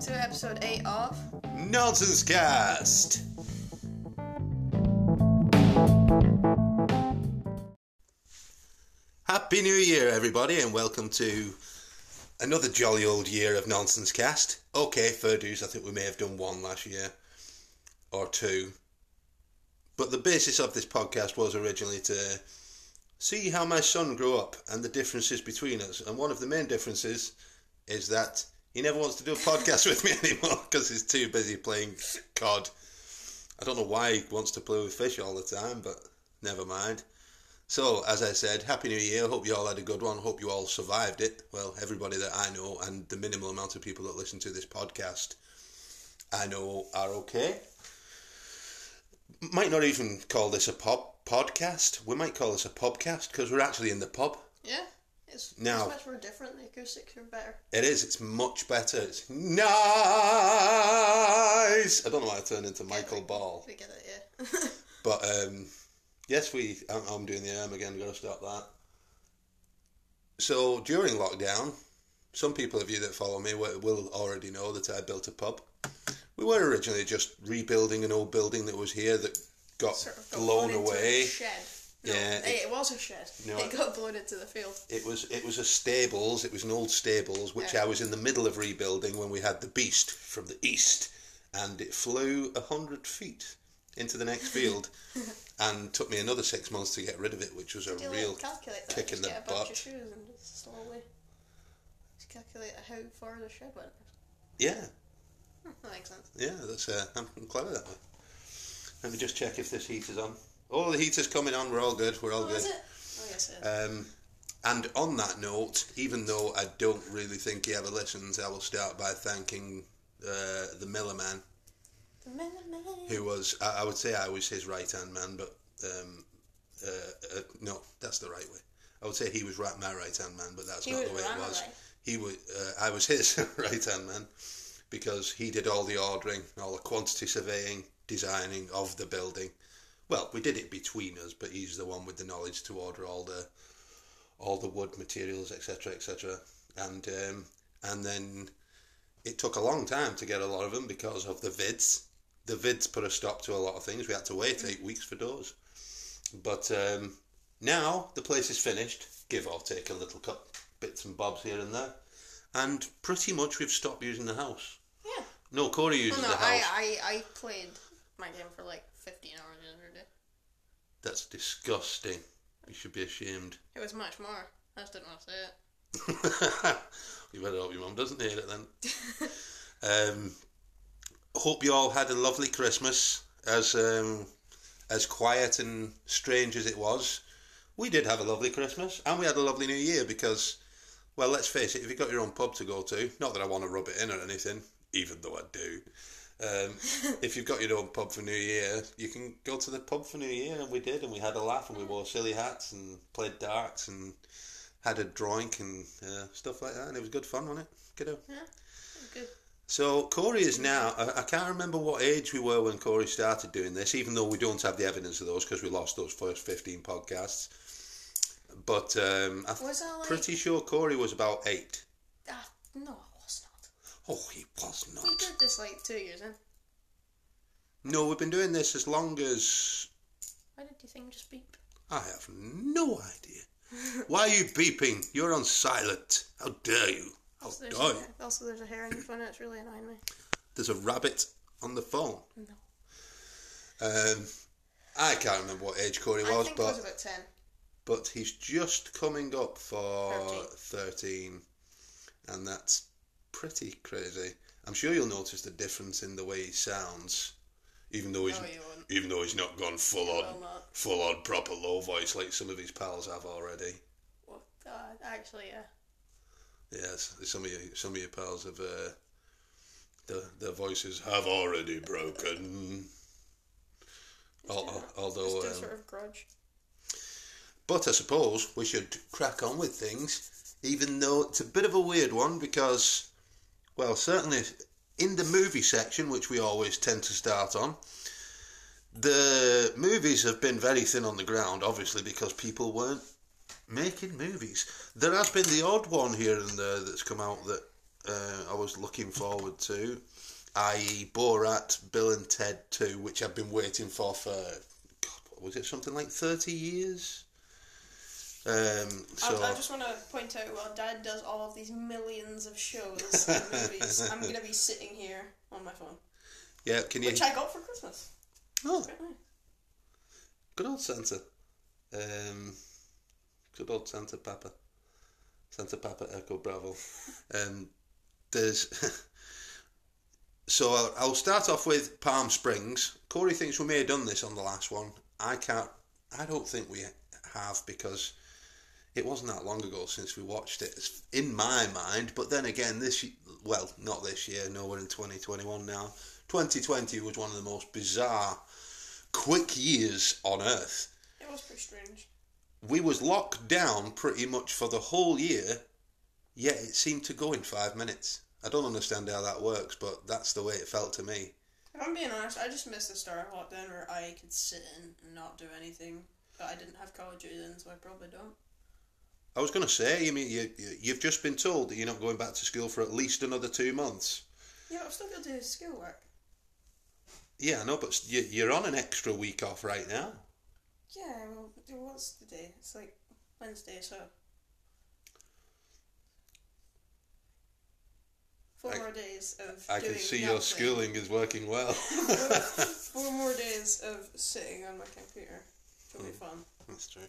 to episode 8 of Nonsense Cast. Happy New Year, everybody, and welcome to another jolly old year of Nonsense Cast. Okay, fair dues, I think we may have done one last year or two. But the basis of this podcast was originally to see how my son grew up and the differences between us. And one of the main differences is that he never wants to do a podcast with me anymore because he's too busy playing COD. I don't know why he wants to play with fish all the time, but never mind. So, as I said, Happy New Year. Hope you all had a good one. Hope you all survived it. Well, everybody that I know and the minimal amount of people that listen to this podcast I know are okay. Might not even call this a pop podcast. We might call this a podcast because we're actually in the pub. Yeah, it's, Now- it's much more different. The acoustics are better. It is. It's much better. It's nice. I don't know why I turned into Michael Ball, We get it, yeah. but um, yes, we. I'm, I'm doing the arm again. Got to stop that. So during lockdown, some people of you that follow me will, already know that I built a pub. We were originally just rebuilding an old building that was here that got Sort of blown away. A shed. No, Yeah, it, it was a shed. No, it got blown into the field. It was it was a stables. It was an old stables which Yeah. I was in the middle of rebuilding when we had the beast from the east, and it flew a hundred feet into the next field, and took me another six months to get rid of it, which was a real kick just in the get a bunch butt. of shoes and just slowly just calculate how far the shed went. yeah Hmm, that makes sense. yeah. That's uh, I'm clever that way. Let me just check if this heat is on. Oh, the heater's coming on. We're all good. We're all Oh, good. is it? Oh, yes, it is. Um, and on that note, even though I don't really think he ever listens, I will start by thanking uh, the Miller Man. the man, man. who was I, I would say I was his right hand man, but um, uh, uh, no, that's the right way. I would say he was right, my right hand man, but that's He not the way it was. Ranelagh. He was uh, I was his right hand man because he did all the ordering, all the quantity surveying, designing of the building. Well, we did it between us, but he's the one with the knowledge to order all the all the wood materials, etc., etc. And um, and then it took a long time to get a lot of them because of the vids. The vids put a stop to a lot of things. We had to wait eight weeks for doors. But um, now the place is finished, give or take a little cut bits and bobs here and there, and pretty much we've stopped using the house. Yeah. No, Corey uses Well, no, the house. I, I, I played my game for like 15 hours the other day. That's disgusting. You should be ashamed. It was much more. I just didn't want to say it. you better hope your mum doesn't hear it then. um, hope you all had a lovely Christmas, as um, as quiet and strange as it was. We did have a lovely Christmas, and we had a lovely New Year because, well, let's face it, if you've got your own pub to go to, not that I want to rub it in or anything, even though I do. Um, if you've got your own pub for New Year, you can go to the pub for New Year, and we did, and we had a laugh, and we wore silly hats and played darts and had a drink and uh, stuff like that, and it was good fun, wasn't it? Kiddo. Yeah. Good. So Corey is now. I, I can't remember what age we were when Corey started doing this, even though we don't have the evidence of those because we lost those first fifteen podcasts. But um, I'm like. pretty sure Corey was about eight. Ah, no, I was not. Oh, he was not. We did this like two years in. No, we've been doing this as long as Why did you think just beep? I have no idea. Why are you beeping? You're on silent. How dare you? How Also there's, dare a, you? also, there's a hair on your phone. It's really annoying me. There's a rabbit on the phone. No. Um, I can't remember what age Corey I was, but was about 10. but he's just coming up for 13. and that's pretty crazy. I'm sure you'll notice the difference in the way he sounds, even though he's No, even though he's not gone full on full on proper low voice like some of his pals have already. Well, uh, actually, yeah. Yes, some of you some of your pals have uh, the their voices have already broken. Al- al- Although, um, sort of grudge. But I suppose we should crack on with things, even though it's a bit of a weird one because, well, certainly in the movie section, which we always tend to start on, the movies have been very thin on the ground, obviously, because people weren't making movies. There has been the odd one here and there that's come out that uh, I was looking forward to, i.e., Borat, Bill and Ted 2, which I've been waiting for for, God, was it, something like 30 years? Um, so, I, I just want to point out while Dad does all of these millions of shows and movies, I'm going to be sitting here on my phone, yeah, can you. which I got for Christmas. Oh, nice. good old Santa. Um, good old Santa Papa. Santa Papa Echo Bravo. Um, there's. so I'll, I'll start off with Palm Springs. Corey thinks we may have done this on the last one. I can't. I don't think we have because it wasn't that long ago since we watched it. It's in my mind, but then again, this well, not this year. No, we're in 2021 now. 2020 was one of the most bizarre, quick years on Earth It was pretty strange. we was locked down pretty much for the whole year, yet it seemed to go in five minutes. I don't understand how that works, but that's the way it felt to me. If I'm being honest, I just missed the start of lockdown where I could sit in and not do anything. But I didn't have college then, so I probably don't. I was going to say, you mean you, you you've just been told that you're not going back to school for at least another two months. Yeah, I've still got to do schoolwork. Yeah, I know, but you, you're on an extra week off right now. Yeah, well, what's the day? It's like Wednesday, so. Four I- more days of. I can see nothing. your schooling is working well. Four more days of sitting on my computer. It'll Hmm. be fun. That's true.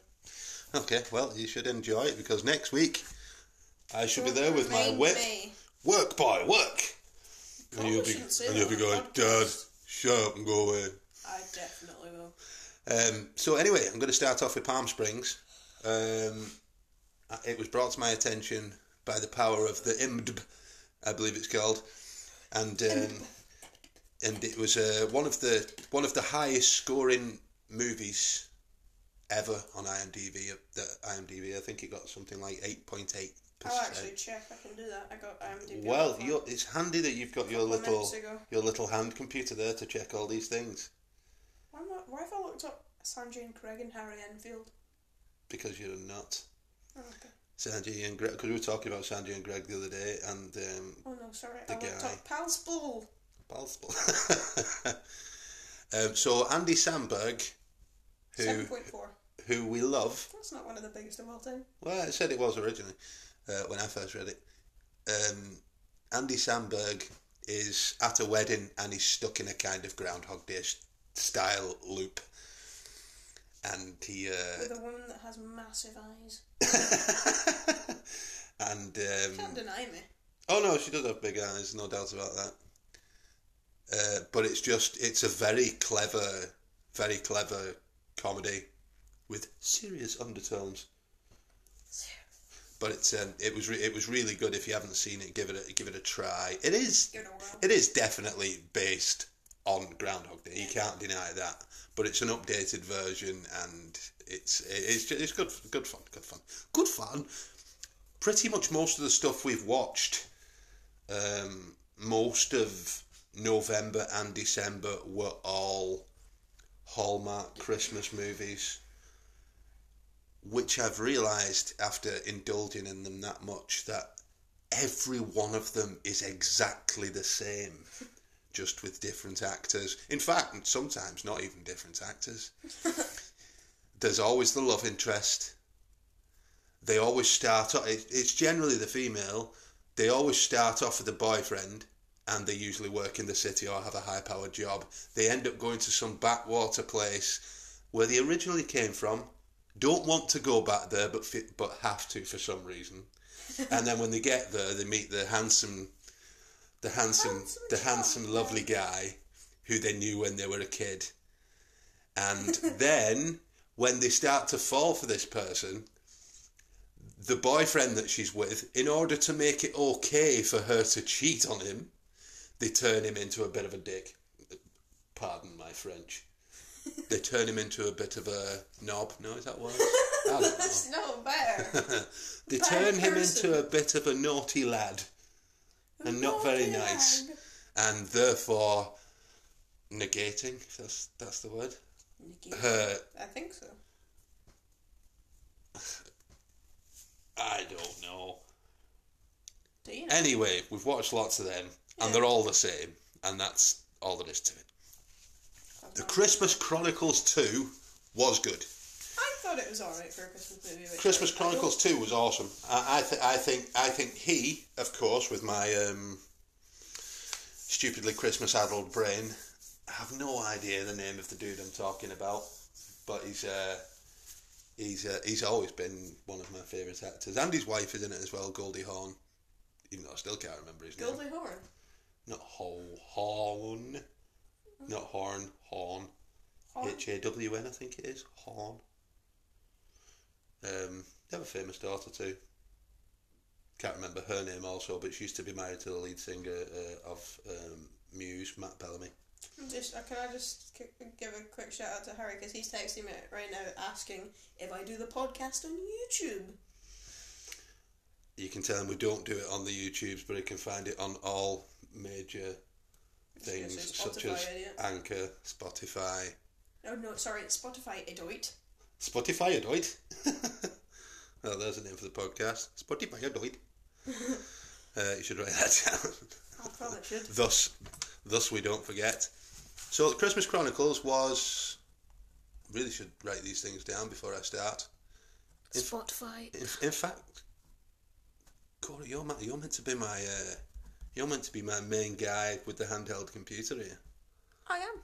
Okay, well, you should enjoy it because next week I should be there with my whip. Work, boy, work! And you'll be, and you'll be going, Dad, shut up and go away. I definitely will. Um, so anyway, I'm going to start off with Palm Springs. Um, it was brought to my attention by the power of the IMDb, I believe it's called, and um, and it was uh, one of the one of the highest scoring movies ever on IMDb. The IMDb, I think it got something like eight point eight I'll actually check. I can do that. I got IMDb. Well, on my phone. you're, it's handy that you've got your little your little hand computer there to check all these things Why, am I, why have I looked up Sanjay and Craig and Harry Enfield? because you're a nut. Oh, okay. Sanjay and Greg, because we were talking about Sanjay and Greg the other day, and um, Oh no, sorry. The I looked guy. up Palspool. Possible. um, so Andy Samberg, who Seven point four. Who we love. That's not one of the biggest of all time. Well, it said it was originally uh, when I first read it. Um, Andy Samberg is at a wedding and he's stuck in a kind of Groundhog Day style loop, and he uh, With a woman that has massive eyes. and Can't um, deny me. oh no, she does have big eyes, no doubt about that. Uh, but it's just it's a very clever, very clever comedy with serious undertones. But it's um, it was re- it was really good. If you haven't seen it, give it a give it a try. It is it, it is definitely based on Groundhog Day. You can't deny that. But it's an updated version, and it's it's it's good good fun, good fun, good fun. Pretty much most of the stuff we've watched, um, most of November and December were all Hallmark Christmas movies, which I've realised after indulging in them that much that every one of them is exactly the same, just with different actors. In fact, sometimes not even different actors. There's always the love interest. They always start off, it's generally the female, they always start off with a boyfriend and they usually work in the city or have a high powered job. They end up going to some backwater place where they originally came from, don't want to go back there but fit, but have to for some reason. and then when they get there, they meet the handsome, the handsome, Handsome the handsome, lovely guy who they knew when they were a kid. And then when they start to fall for this person, the boyfriend that she's with, in order to make it okay for her to cheat on him, they turn him into a bit of a dick. Pardon my French. They turn him into a bit of a knob. No, is that word? I don't know. That's no better. they Bad turn him person. into a bit of a naughty lad and not very nice, lad. and therefore negating. That's that's the word. Her, I think so. I don't know. Do you know? Anyway, we've watched lots of them, Yeah. and they're all the same, and that's all there is to it. The Christmas Chronicles 2 was good. I thought it was alright for a Christmas movie. Christmas Chronicles 2 was awesome. I, I, th- I think I think he, of course, with my um, stupidly Christmas addled brain, I have no idea the name of the dude I'm talking about, but he's uh, he's uh, he's always been one of my favourite actors, and his wife is in it as well, Goldie Hawn. Even though I still can't remember his don't- name. Goldie Hawn. Not Ho Horn, not Horn, Horn. H A W N, I think it is. Horn. Um, they have a famous daughter too. Can't remember her name also, but she used to be married to the lead singer uh, of um, Muse, Matt Bellamy. Just, uh, can I just give a quick shout out to Harry because he's texting me right now asking if I do the podcast on YouTube. You can tell him we don't do it on the YouTubes, but he can find it on all major things It's such as idiot. Anchor, Spotify. Oh no, sorry, it's Spotify Adoit. Spotify Adoit. well, there's a name for the podcast. Spotify Adoit. uh, you should write that down. I probably should. thus, thus we don't forget. So, the Christmas Chronicles was. Really should write these things down before I start. Spotify. In, in fact, Corey, you're, ma- you're meant to be my. Uh, you're meant to be my main guy with the handheld computer here. I am.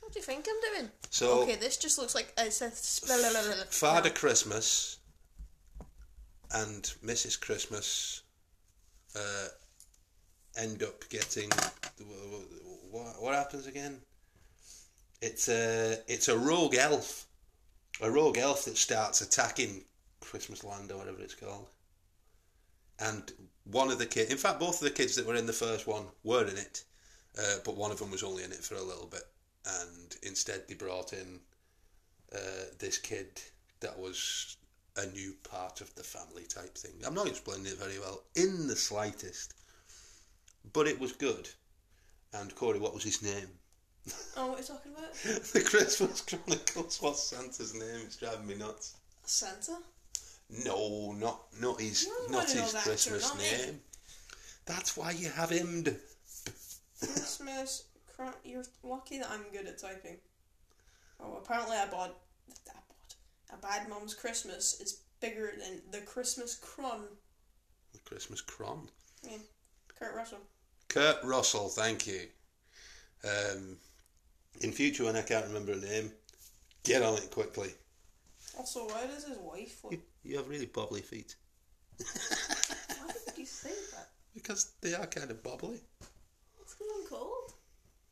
What do you think I'm doing? So, okay, this just looks like it's a. Father Christmas and Mrs. Christmas uh, end up getting what, what happens again? It's a it's a rogue elf, a rogue elf that starts attacking Christmas Land or whatever it's called. And one of the kids, in fact, both of the kids that were in the first one were in it, uh, but one of them was only in it for a little bit, and instead they brought in uh, this kid that was a new part of the family type thing. I'm not explaining it very well in the slightest, but it was good. And Corey, what was his name? Oh, what are you talking about? the Christmas Chronicles. What's Santa's name? It's driving me nuts. Santa? No, not not his You're not his Christmas you? name. That's why you have him. Christmas. You're lucky that I'm good at typing. Oh, apparently I bought. I bought. A bad mom's Christmas is bigger than the Christmas Cron. The Christmas Cron. Yeah. Kurt Russell. Kurt Russell, thank you. Um, in future, when I can't remember a name, get on it quickly. Also, why does his wife look. You, you have really bubbly feet. Why did you say that? Because they are kind of bubbly. It's because I'm cold.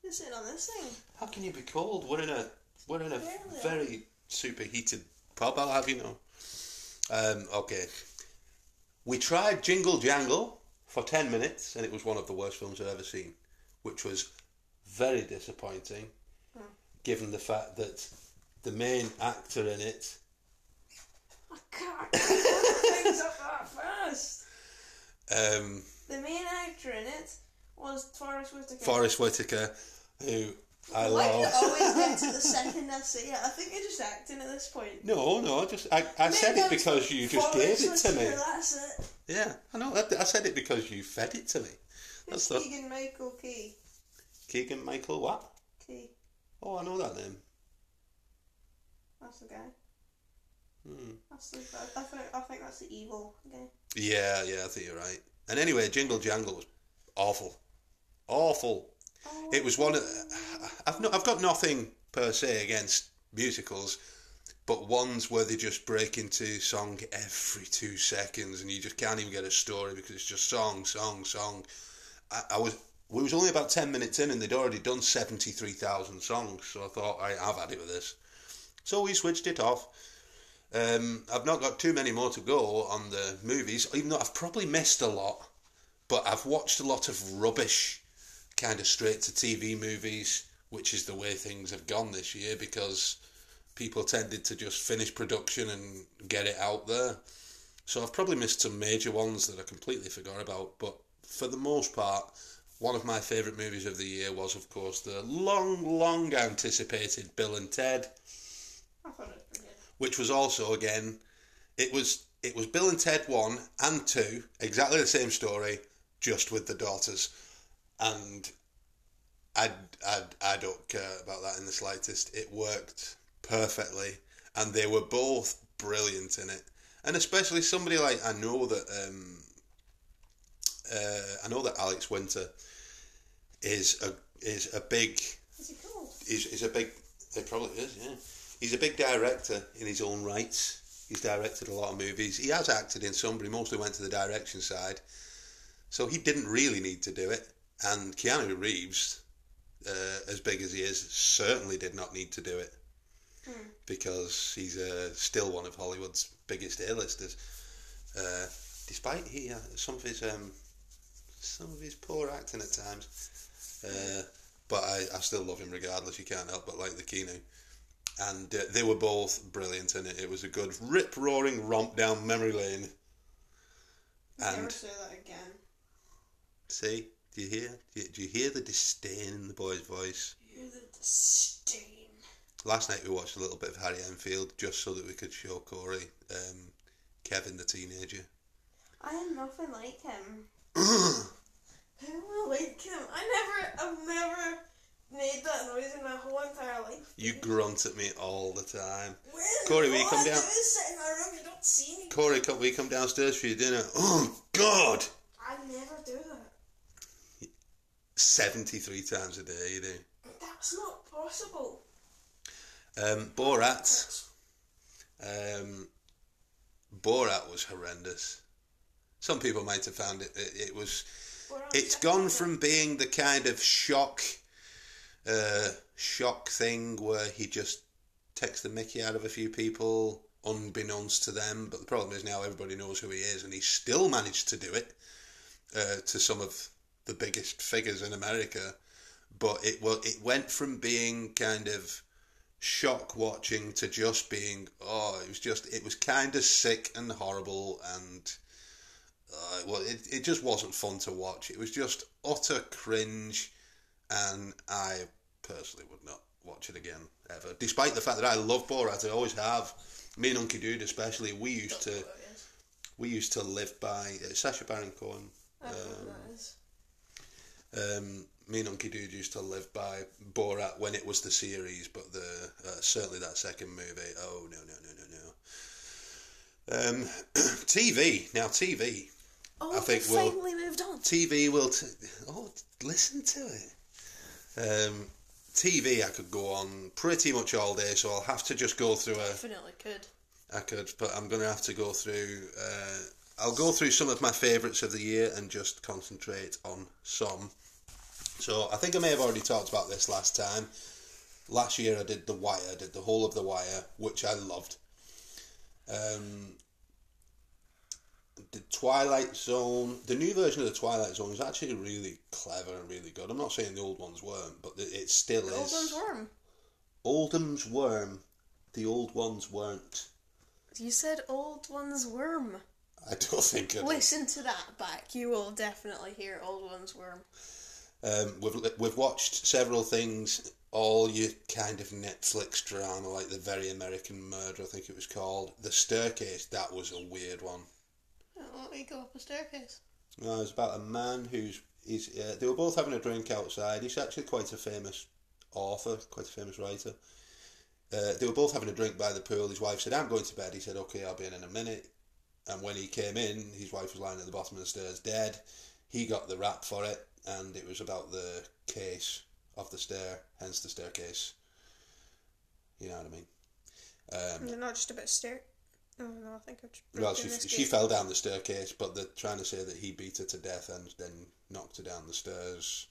You're sitting on this thing. How can you be cold? We're in a we're in a Barely. very superheated pub. I'll have you know. Um, okay, we tried Jingle Jangle for ten minutes, and it was one of the worst films I've ever seen, which was very disappointing, given the fact that the main actor in it Things up that fast. um, The main actor in it was Forest Whitaker. Forest Whitaker, who I Why do you love. always get to the second I say it? I think you're just acting at this point. No, no, I just I, I said it because you just gave it to me. That's it. Yeah, I know. I, I said it because you fed it to me. That's the Keegan Michael Key. Keegan Michael what? Key. Oh, I know that name. That's the guy. Hmm. That's the. I, think. I think that's the evil guy. Yeah, yeah, I think you're right. And anyway, Jingle Jangle was awful, awful. Oh, It was one of. I've not. I've got nothing per se against musicals, but ones where they just break into song every two seconds, and you just can't even get a story because it's just song, song, song. I, I was. We was only about ten minutes in, and they'd already done seventy three thousand songs. So I thought, I, I've had it with this. So we switched it off. Um, I've not got too many more to go on the movies, even though I've probably missed a lot. But I've watched a lot of rubbish, kind of straight to TV movies, which is the way things have gone this year because people tended to just finish production and get it out there. So I've probably missed some major ones that I completely forgot about. But for the most part, one of my favourite movies of the year was, of course, the long, long anticipated Bill and Ted I thought it was. Which was also again it was it was Bill and Ted one and two, exactly the same story, just with the daughters, and I I I don't care about that in the slightest. It worked perfectly, and they were both brilliant in it, and especially somebody like I know that um, uh, I know that Alex Winter is a is a big he called? is is a big. It probably is, yeah. He's a big director in his own rights. He's directed a lot of movies. He has acted in some, but he mostly went to the direction side. So he didn't really need to do it. And Keanu Reeves, uh, as big as he is, certainly did not need to do it because he's uh, still one of Hollywood's biggest A-listers. Uh, despite he uh, some of his um, some of his poor acting at times, uh, but I, I still love him regardless. You can't help but like the Keanu. And uh, they were both brilliant in it. It was a good rip roaring romp down memory lane. Never And say that again. see, do you hear? Do you, do you hear the disdain in the boy's voice? You're the disdain. Last night we watched a little bit of Harry Enfield just so that we could show Corey um, Kevin the teenager. I am nothing like him. I don't like him. I never, I've never made that noise in my whole entire life. You grunt at me all the time. Where's Corey, will you come down? sit in my room. You don't see me. Corey, come, will you come downstairs for your dinner? Oh, God! I never do that. 73 times a day you do. That's not possible. Um, Borat. Um, Borat was horrendous. Some people might have found it, it, it was on gone from being the kind of shock uh, shock thing where he just takes the mickey out of a few people unbeknownst to them but the problem is now everybody knows who he is and he still managed to do it uh, to some of the biggest figures in America but it well it went from being kind of shock watching to just being oh it was just it was kind of sick and horrible and uh, well, it, it just wasn't fun to watch. It was just utter cringe, and I personally would not watch it again ever. Despite the fact that I love Borat, I always have. Me and Unky Dude, especially, we used to Don't know what it is. we used to live by uh, Sacha Baron Cohen. I don't know what that is. Um, me and Unky Dude used to live by Borat when it was the series, but the uh, certainly that second movie. Oh no no no no no. Um, TV now TV. Oh, I think we we'll- finally moved on. TV will. T- oh, listen to it. Um, TV, I could go on pretty much all day, so I'll have to just go through a. Definitely could. I could, but I'm going to have to go through. Uh, I'll go through some of my favourites of the year and just concentrate on some. So I think I may have already talked about this last time. Last year I did The Wire, I did the whole of The Wire, which I loved. Um, the Twilight Zone, the new version of the Twilight Zone is actually really clever and really good. I'm not saying the old ones weren't, but it it still The is. old one's worm. Oldham's Worm. The old ones weren't. You said old one's worm. I don't think it. Listen to that back. You will definitely hear old one's worm. Um, we've we've watched several things. All your kind of Netflix drama, like the Very American Murder, I think it was called. The Staircase. That was a weird one. Oh, let me go up a staircase. No, it was about a man who's he's. Uh, they were both having a drink outside. He's actually quite a famous author, quite a famous writer. Uh, they were both having a drink by the pool. His wife said, "I'm going to bed." He said, "Okay, I'll be in in a minute." And when he came in, his wife was lying at the bottom of the stairs, dead. He got the rap for it, and it was about the case of the stair, hence the staircase. You know what I mean? Um, Is it not just about stair? Oh no, I think I've well, she she fell down the staircase, but they're trying to say that he beat her to death and then knocked her down the stairs.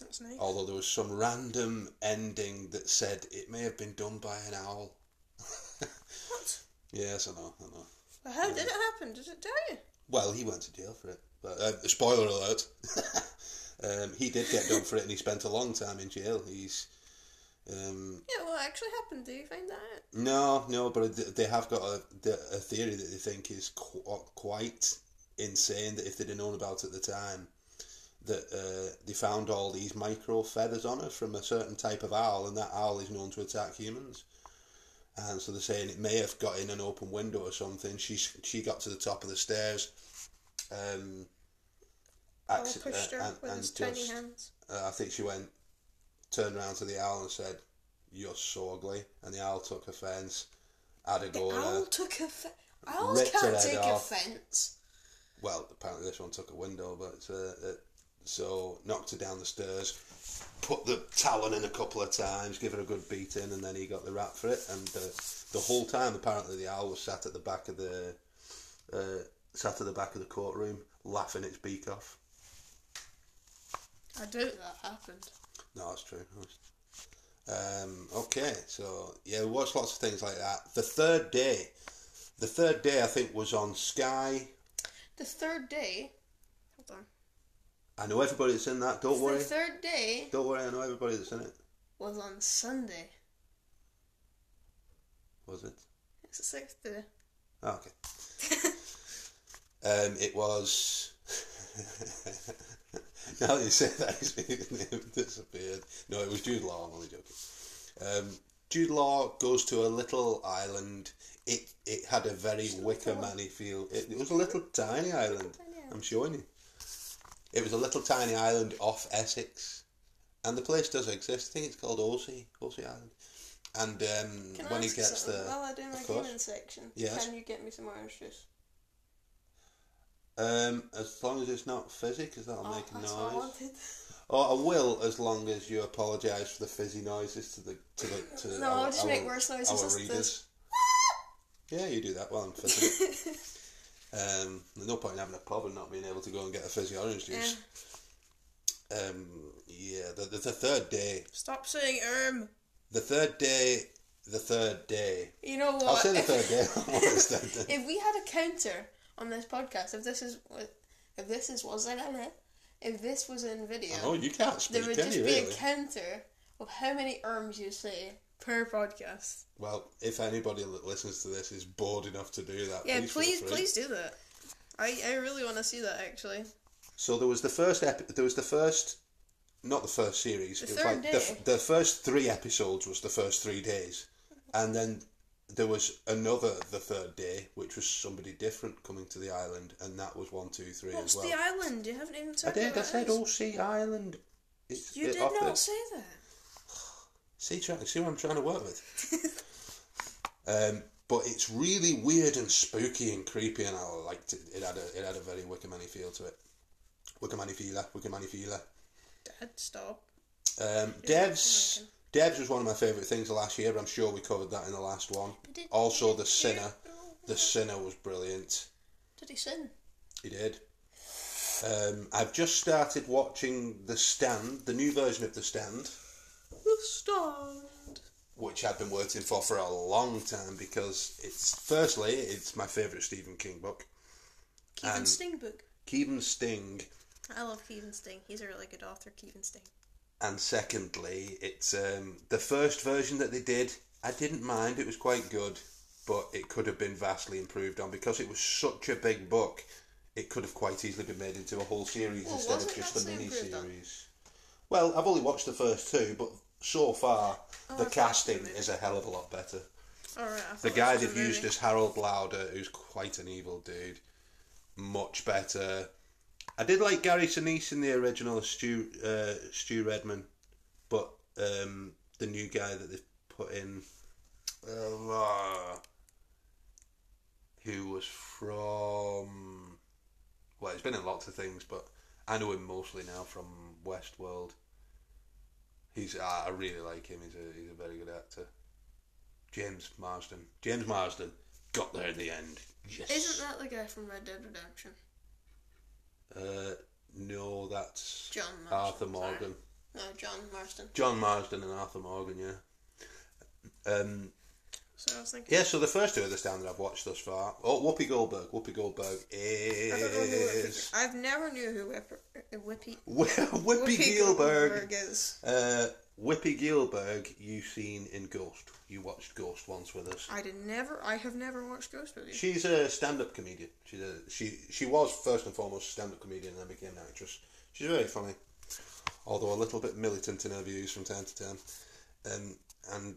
That's nice. Although there was some random ending that said it may have been done by an owl. What? yes, I know, I know. Well, how did it happen? Did it tell you? Well, he went to jail for it. But uh, spoiler alert, um, he did get done for it, and he spent a long time in jail. He's um, Yeah, what actually happened? Do you find that no, no, but they have got a, a theory that they think is qu- quite insane. That if they'd have known about it at the time, that uh, they found all these micro feathers on her from a certain type of owl, and that owl is known to attack humans. and so they're saying it may have got in an open window or something. She she got to the top of the stairs. Um, Owl acci- pushed her uh, and, with and his tiny hands. uh, I think she went, turned around to the owl and said, "You're so ugly," and the owl took offence, had a The go at owl took offence. Owls can't take off. offence. Well, apparently this one took a window, but uh, uh, so knocked her down the stairs, put the talon in a couple of times, give her a good beating, and then he got the rap for it. And uh, the whole time, apparently, the owl was sat at the back of the uh, sat at the back of the courtroom, laughing its beak off. I don't doubt that happened. No, that's true. Um, okay, so yeah, we watched lots of things like that. The third day, the third day, I think, was on Sky. The third day. Hold on. I know everybody that's in that. Don't worry. The third day Don't worry. I know everybody that's in it. was on Sunday. Was it? It's the sixth day. Oh, okay. Um, it was. now that you say that, his name disappeared. No, it was Jude Law. I'm only joking. Um, Jude Law goes to a little island. It it had a very Wicker Manny feel. It, it was a little tiny island. I'm showing you. It was a little tiny island off Essex, and the place does exist. I think it's called Osea, Osea Island. And um, Can when I he ask gets something? there, While I do my of course. gaming section, Yes. can you get me some orange juice? Um, as long as it's not fizzy, because that'll Oh, make a what I noise. wanted. Oh, I will, as long as you apologise for the fizzy noises to the to the to No, our, I'll just our, make worse noises. our readers. this- Yeah, you do that while I'm fizzing. um, there's no point in having a pub and not being able to go and get a fizzy orange juice. Um, yeah, the, the the third day, Stop saying erm. the third day, the third day. You know what? I'll say the third day. What is that day? if we had a counter on this podcast, if this is what- if this is was it if this was in video, Oh, you can't there would just be Really? a counter of how many erms you say per podcast. Well, if anybody that listens to this is bored enough to do that, Yeah, please, please, please do that. I, I really want to see that actually. So there was the first epi- there was the first not the first series. The it was like the, the first three episodes was the first three days, and then there was another the third day, which was somebody different coming to the island, and that was one, two, three What's as well. the island? You haven't even I said did. what I it said is. Osea Island. It's You it did off not the- say that. See, try, see what I'm trying to work with. um, but it's really weird and spooky and creepy, and I liked it. It had a it had a very Wickerman feel to it. Wickerman feeler, Wickerman feeler. Dad, stop. Um, Devs, Devs was one of my favourite things last year. But I'm sure we covered that in the last one. Also, The Sinner. The Sinner was brilliant. Did he sin? He did. Um, I've just started watching The Stand, the new version of The Stand, The stand. which I've been waiting for for a long time because it's firstly it's my favourite Stephen King book. Kevin And- Sting book. Kevin Sting, I love Kevin Sting. He's a really good author, Kevin Sting. And secondly, it's um, the first version that they did. I didn't mind; it was quite good, but it could have been vastly improved on because it was such a big book. It could have quite easily been made into a whole series Well, instead of just a mini series. Well, I've only watched the first two, but so far the I've casting is a hell of a lot better. The guy they've used as Harold Lauder, who's quite an evil dude, much better. I did like Gary Sinise in the original Stu uh, Stu Redman, but um, the new guy that they've put in, uh, who was from, well, he's been in lots of things, but I know him mostly now from Westworld. He's I I really like him. He's a he's a very good actor. James Marsden. James Marsden got there in the end. Yes. Isn't that the guy from Red Dead Redemption? Uh, no, that's John Marsden. Arthur sorry. Morgan. No, John Marston. John Marsden and Arthur Morgan. Yeah. Um, So I was thinking. yeah. So the first two of the stand that I've watched thus far. Oh, Whoopi Goldberg. Whoopi Goldberg I don't know who Whoopi, is I've never knew who Whippy, Whoopi Goldberg. Goldberg is. Uh, Whoopi Goldberg. You've seen in Ghost. You watched Ghost once with us. I did never. I have never watched Ghost with you. She's a stand-up comedian. She's a, she she was first and foremost a stand-up comedian and then became an actress. She's very funny, although a little bit militant in her views from time to time. Um, and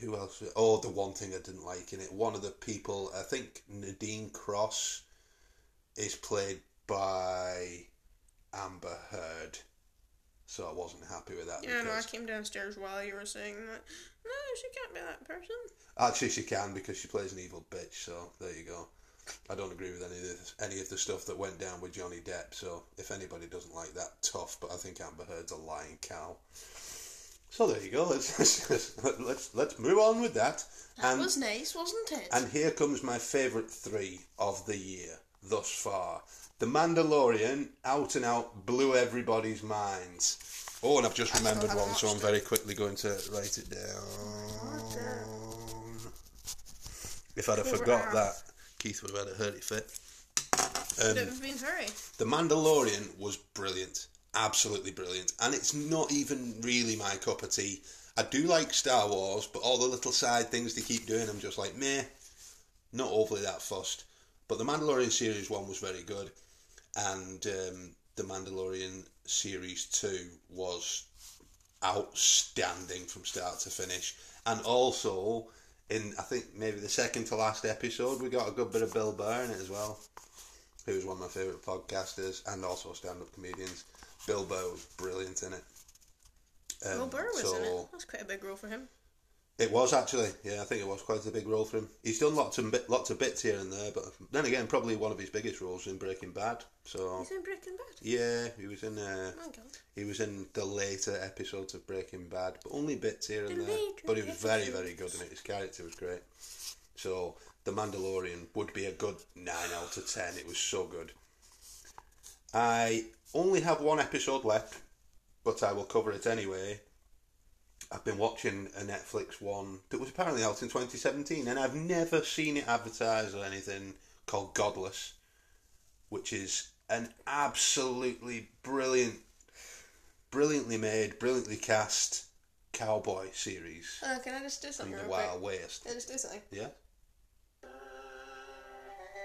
who else? Oh, the one thing I didn't like in it. One of the people, I think Nadine Cross, is played by Amber Heard. So I wasn't happy with that. Yeah, no, I came downstairs while you were saying that. No, she can't be that person. Actually, she can because she plays an evil bitch. So there you go. I don't agree with any of this, any of the stuff that went down with Johnny Depp. So if anybody doesn't like that, tough. But I think Amber Heard's a lying cow. So there you go. Let's let's let's, let's move on with that. That And was nice, wasn't it? and here comes my favourite three of the year thus far. The Mandalorian out and out blew everybody's minds. Oh, and I've just remembered one, so I'm very quickly going to write it down. If I'd have forgot that, Keith would have had a hurty fit. Would it um, been hurry? The Mandalorian was brilliant, absolutely brilliant, and it's not even really my cup of tea. I do like Star Wars, but all the little side things they keep doing, I'm just like meh, not overly that fussed. But the Mandalorian series one was very good, and um, the Mandalorian series two was outstanding from start to finish, and also in I think maybe the second to last episode we got a good bit of Bill Burr in it as well who's one of my favourite podcasters and also stand up comedians. Bill Burr was brilliant in it. Um, Will Burr was so in it. That's quite a big role for him. It was actually, yeah, I think it was quite a big role for him. He's done lots of bit, lots of bits here and there, but then again, probably one of his biggest roles in Breaking Bad. So He's in Breaking Bad. yeah, he was in uh, Oh he was in the later episodes of Breaking Bad, but only bits here and The there. But he was very, very good in it. His character was great. So, The Mandalorian would be a good 9 out of 10. It was so good. I only have one episode left, but I will cover it anyway. I've been watching a Netflix one that was apparently out in 2017, and I've never seen it advertised or anything called Godless, which is an absolutely brilliant, brilliantly made, brilliantly cast cowboy series Uh, can I just do in something the real quick? Wild West. Can I just do something? Yeah. I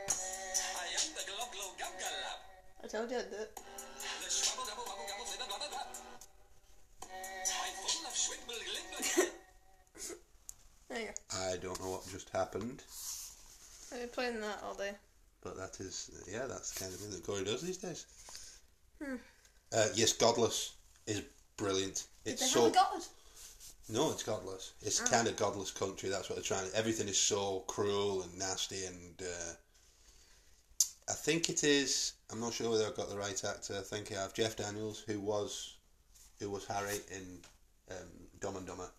am the glug glug gub gallop. I told you I'd do it. I don't know what just happened, I've been playing that all day. but that is yeah, that's the kind of thing that Corey does these days. Hmm. Uh, yes, Godless is brilliant. It's they so have a god? no, it's godless. It's Oh. kind of godless country. That's what they're trying. Everything is so cruel and nasty, and uh, I think it is. I'm not sure whether I've got the right actor. I think I have Jeff Daniels, who was who was Harry in um, Dumb and Dumber,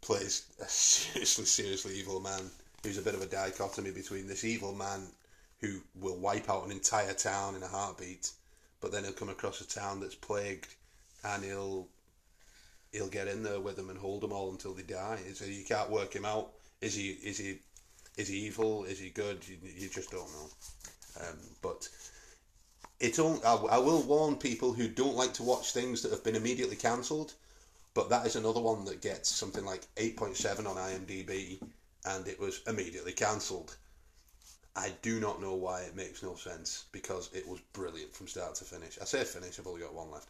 plays a seriously, seriously evil man who's a bit of a dichotomy between this evil man who will wipe out an entire town in a heartbeat, but then he'll come across a town that's plagued, and he'll he'll get in there with them and hold them all until they die. So you can't work him out. Is he is he is he evil? Is he good? You, you just don't know. Um, but it's on. I, I will warn people who don't like to watch things that have been immediately cancelled. But that is another one that gets something like eight point seven on IMDb, and it was immediately cancelled. I do not know why it makes no sense because it was brilliant from start to finish. I say finish. I've only got one left.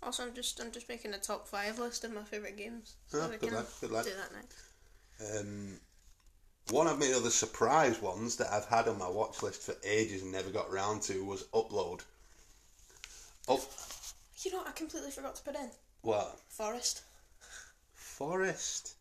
Also, I'm just I'm just making a top five list of my favorite games. Ah, we good can lad, good lad. Do that next. Um, one of my other surprise ones that I've had on my watch list for ages and never got round to was Upload. Up, You know, what I completely forgot to put in what? Forest. Forest.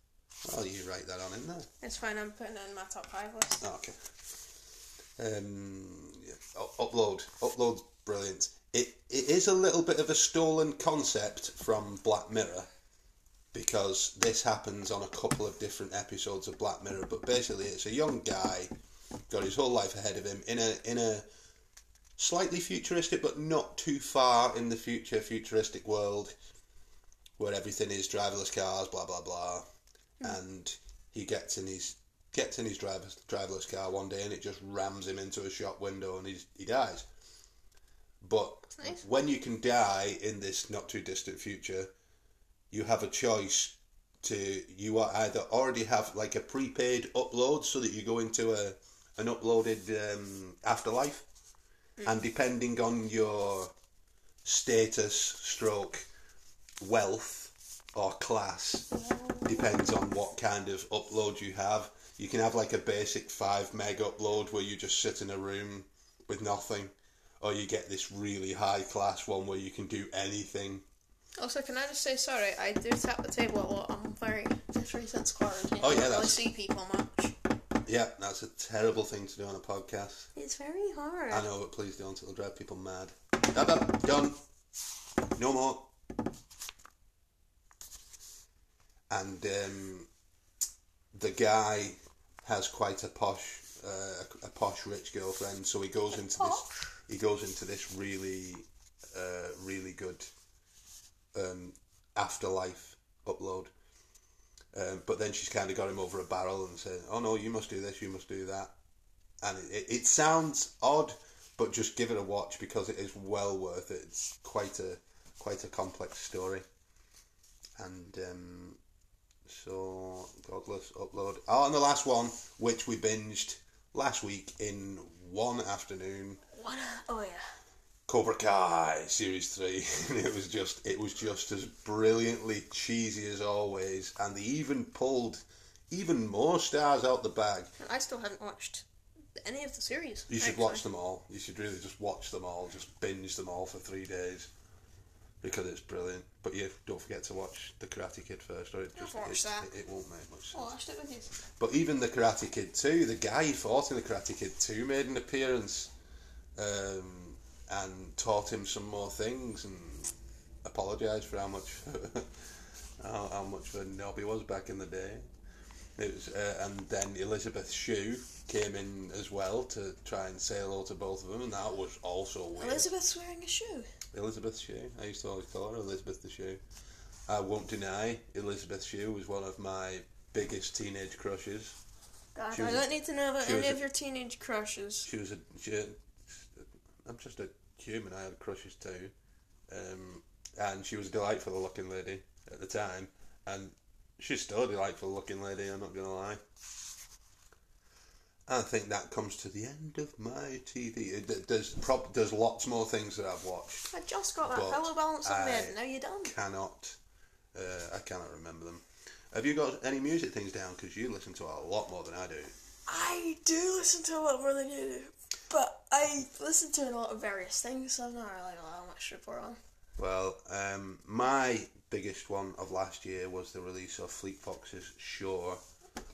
Well, you write that on in there. It's fine. I'm putting it in my top five list. Oh, okay. Um, yeah. U- upload. Upload's brilliant. It it is a little bit of a stolen concept from Black Mirror because this happens on a couple of different episodes of Black Mirror. But basically, it's a young guy got his whole life ahead of him in a in a slightly futuristic but not too far in the future futuristic world where everything is driverless cars, blah blah blah, and he gets in his gets in his driver, driverless car one day and it just rams him into a shop window and he's, he dies. But nice. when you can die in this not too distant future, you have a choice to you are either already have like a prepaid upload so that you go into a an uploaded um, afterlife, and depending on your status, stroke, wealth, or class depends on what kind of upload you have. You can have like a basic 5 meg upload where you just sit in a room with nothing, or you get this really high class one where you can do anything. Also, can I just say sorry? I do tap the table a lot. I'm very jittery since quarantine. Oh, yeah, I don't really that's- see people much. Yeah, that's a terrible thing to do on a podcast. It's very hard. I know, but please don't. It'll drive people mad. Dab, dab, done. No more. And um, the guy has quite a posh, uh, a posh rich girlfriend. So he goes into this. He goes into this really, uh, really good um, afterlife upload. Um, but then she's kind of got him over a barrel and said, "Oh no, you must do this, you must do that." and it, it, it sounds odd, but just give it a watch because it is well worth it. It's quite a quite a complex story, and um, so godless upload. Oh, and the last one, which we binged last week in one afternoon, What? Oh yeah. Cobra Kai series three. it was just it was just as brilliantly cheesy as always, and they even pulled even more stars out the bag. And I still haven't watched any of the series. You should actually. watch them all. You should really just watch them all. Just binge them all for three days because it's brilliant. But you don't forget to watch the Karate Kid first, or it I've just watched it, that. It, it won't make much I sense. watched it with you. But even the Karate Kid two, the guy who fought in the Karate Kid two made an appearance um, and taught him some more things and apologised for how much how, how much of a knob he was back in the day. It was, uh, and then Elizabeth Shue came in as well to try and say hello to both of them, and that was also weird. Elizabeth's wearing a shoe. Elizabeth Shue. I used to always call her Elizabeth the Shoe. I won't deny Elizabeth Shue was one of my biggest teenage crushes. God, I don't need to know about any a- of your teenage crushes. She was a. She, I'm just a human. I had crushes too, um, and she was a delightful looking lady at the time, and she's still a delightful looking lady. I'm not gonna lie. I think that comes to the end of my TV. It- There's prob- there's lots more things that I've watched. I just got that fellow balance on mid. Now you're done. Cannot, uh, I cannot remember them. Have you got any music things down? Because you listen to a lot more than I do. I do listen to a lot more than you do, but I listen to a lot of various things, so I'm not really got that much to report on. Well, um, my biggest one of last year was the release of Fleet Foxes Shore.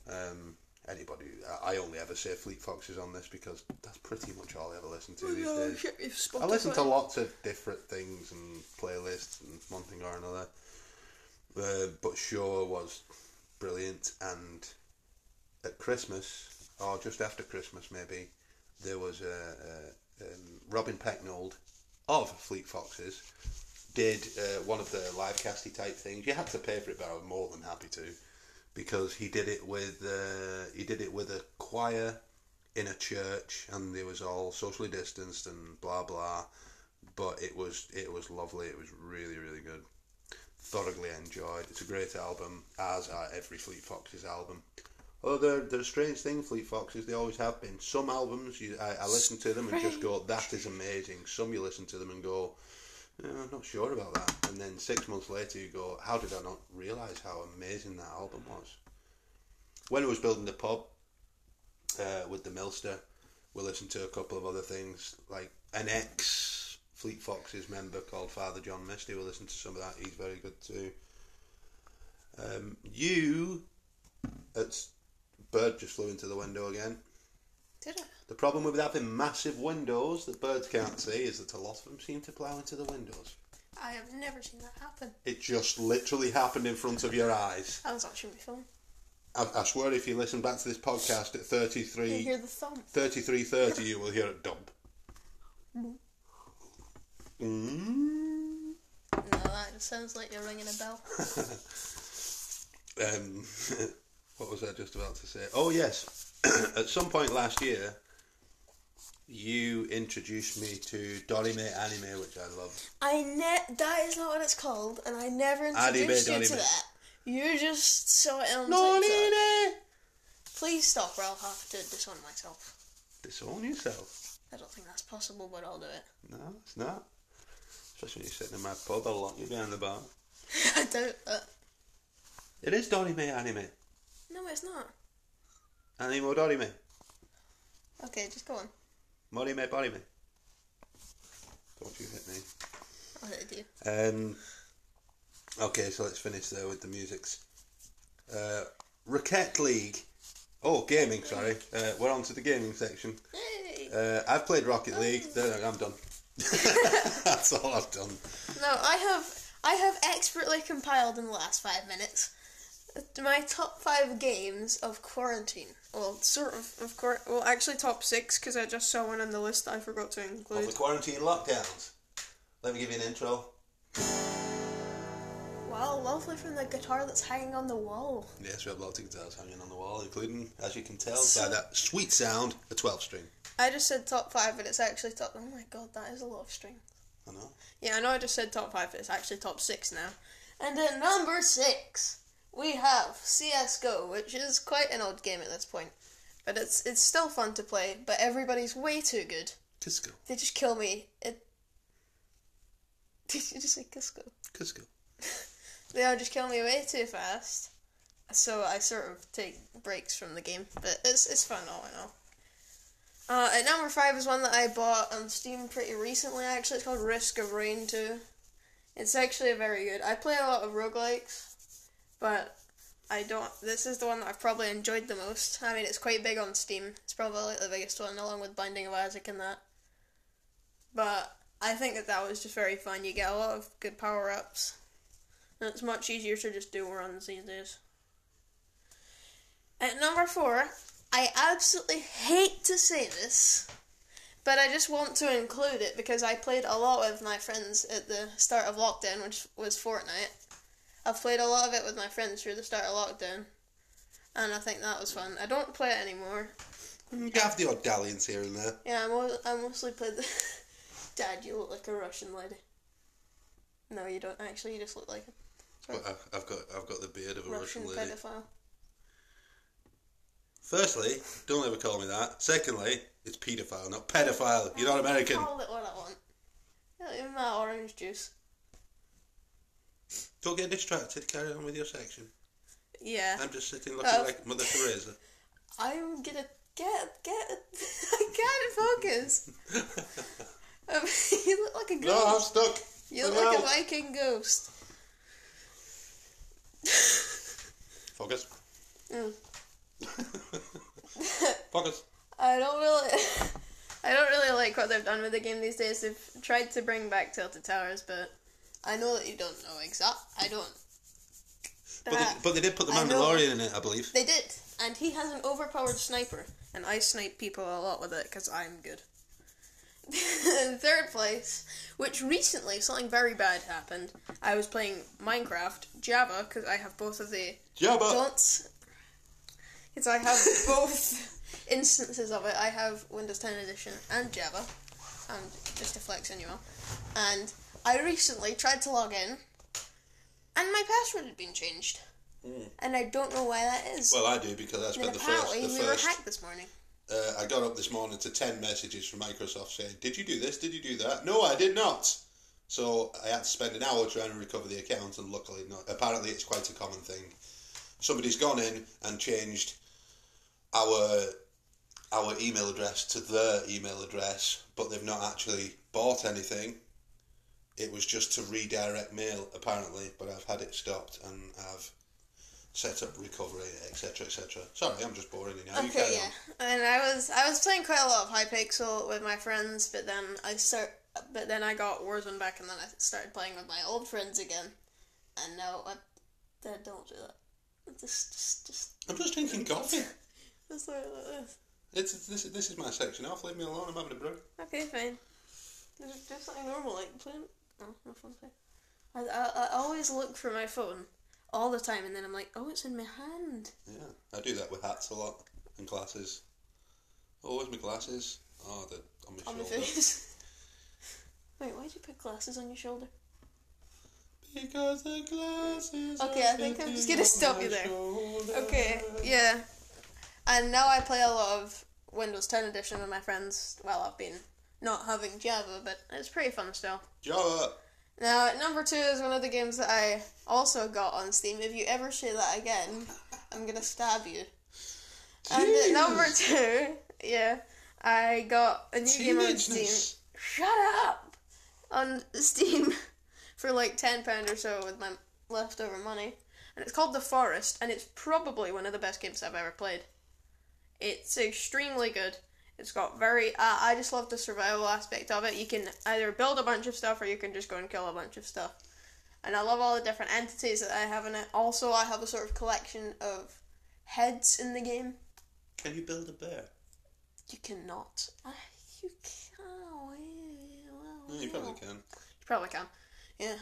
Um, anybody, I I only ever say Fleet Foxes on this because that's pretty much all I ever listen to these Oh, days. I listen to lots of different things and playlists and one thing or another. Uh, but Shore was brilliant, and at Christmas, or just after Christmas maybe, there was a, a um, Robin Pecknold of Fleet Foxes did uh, one of the live casty type things. You had to pay for it, but I was more than happy to because he did it with uh, he did it with a choir in a church, and it was all socially distanced and blah blah. But it was it was lovely. It was really really good. Thoroughly enjoyed. It's a great album, as are every Fleet Foxes album. Although they're, they're a strange thing, Fleet Foxes. They always have been. Some albums, you, I, I listen to them and just go, "That is amazing." Some you listen to them and go, "Yeah, I'm not sure about that. And then six months later, you go, how did I not realise how amazing that album was? When I was building the pub uh, with the Milster, we listened to a couple of other things, like an ex Fleet Foxes member called Father John Misty. We listened to some of that. He's very good too. Um, you, it's bird just flew into the window again. Did I? The problem with having massive windows that birds can't see is that a lot of them seem to plough into the windows. I have never seen that happen. It just literally happened in front of your eyes. I was watching my phone. I, I swear if you listen back to this podcast at You 33, hear the thump. 33.30, you will hear it dump. Mm. No, that sounds like you're ringing a bell. Um, what was I just about to say? Oh, yes. at some point last year, you introduced me to Dorime Anime, which I love. I ne- that is not what it's called, and I never Anime, introduced you to that. You just saw it on. Dorime! Please stop, or I'll have to disown myself. Disown yourself. I don't think that's possible, but I'll do it. No, it's not. Especially when you're sitting in my pub, I'll lock you behind the bar. I doubt that. Uh. It is Dorime anime. No, it's not. Animo Dorime. Okay, just go on. Morime Borime. Don't you hit me. I'll hit you. Um, okay, so let's finish there with the musics. Uh, Rocket League. Oh, gaming, sorry. Uh, we're on to the gaming section. Uh, I've played Rocket League. I'm done. That's all I've done. No, I have I have expertly compiled in the last five minutes my top five games of quarantine. Well, sort of, of course. Well, actually, top six because I just saw one on the list I forgot to Of include. the quarantine lockdowns. Let me give you an intro. Wow, lovely from the guitar that's hanging on the wall. Yes, we have lots of guitars hanging on the wall, including, as you can tell, by that sweet sound, a 12 string. I just said top five, but it's actually top. Oh my god, that is a lot of string. I know. Yeah, I know I just said top five, but it's actually top six now. And at number six, we have CS:GO, which is quite an old game at this point, but it's it's still fun to play. But everybody's way too good. Cusco. They just kill me. It. Did you just say Cusco? Cusco. They all just kill me way too fast. So I sort of take breaks from the game, but it's it's fun all in all. Uh, at number five is one that I bought on Steam pretty recently. Actually, it's called Risk of Rain Two. It's actually very good. I play a lot of roguelikes, but I don't. This is the one that I've probably enjoyed the most. I mean, it's quite big on Steam. It's probably like the biggest one, along with Binding of Isaac and that. But I think that that was just very fun. You get a lot of good power ups. And it's much easier to just do runs these days. At number four, I absolutely hate to say this, but I just want to include it because I played a lot with my friends at the start of lockdown, which was Fortnite. I've played a lot of it with my friends through the start of lockdown, and I think that was fun. I don't play it anymore. You have the odd dalliance here and there. Yeah, I, mo- I mostly played the. Dad, you look like a Russian lady. No, you don't actually. You just look like But I've, I've got I've got the beard of a a Russian Russian, lady. pedophile. Firstly, don't ever call me that. Secondly, it's paedophile, not pedophile. You're not American. Call it what I want. Even that orange juice. Don't get distracted. Carry on with your section. Yeah. I'm just sitting looking like Mother Teresa. I'm gonna get get. I can't focus. Um, you look like a ghost. no, I'm stuck. you look like a. Viking ghost. Focus. Mm. Focus. I don't really. I don't really like what they've done with the game these days. They've tried to bring back Tilted Towers, but I know that you don't know exact. I don't. But they, but they did put the I. Mandalorian in it, I believe. They did, and he has an overpowered sniper, and I snipe people a lot with it because I'm good. In third place, which recently something very bad happened. I was playing Minecraft Java because I have both of the Java don't because I have both instances of it. I have Windows 10 Edition and Java. Um, just to flex on you all. And I recently tried to log in, and my password had been changed. And I don't know why that is. Well, I do because I spent the first. apparently The we first were hacked this morning. uh, I got up this morning to 10 messages from Microsoft saying, Did you do this? Did you do that? No, I did not. So I had to spend an hour trying to recover the account, and luckily, not. Apparently, it's quite a common thing. Somebody's gone in and changed our our email address to their email address, but they've not actually bought anything. It was just to redirect mail, apparently, but I've had it stopped and I've set up recovery, etc., etc. Sorry, I'm just boring you now. You Okay, carry yeah. on. And I was I was playing quite a lot of Hypixel with my friends, but then I start but then I got Warzone back, and then I started playing with my old friends again. And now I, I don't do that. Just just just I'm just drinking coffee. just like this. It's this. is- This is my section off. Leave me alone. I'm having a brew. Okay, fine. Just do something normal, like playing. Oh, no phone. I, I, I always look for my phone all the time, and then I'm like, oh, it's in my hand. Yeah, I do that with hats a lot and glasses. Always my glasses. Oh, they're on my On my shoulder. face. Wait, why'd you put glasses on your shoulder? Because the glasses. Okay, I think I'm just gonna stop you there. shoulder. Okay, yeah. And now I play a lot of Windows 10 Edition with my friends. Well, I've been not having Java, but it's pretty fun still. Java. Now, number two is one of the games that I also got on Steam. If you ever say that again, I'm gonna stab you. And number two, yeah, I got a new game on Steam. Shut up! On Steam for like ten pound or so with my leftover money, and it's called The Forest, and it's probably one of the best games I've ever played. It's extremely good. It's got very. Uh, I just love the survival aspect of it. You can either build a bunch of stuff or you can just go and kill a bunch of stuff. And I love all the different entities that I have in it. Also, I have a sort of collection of heads in the game. Can you build a bear? You cannot. Uh, you can. Well, No, you probably can. You probably can. Yeah.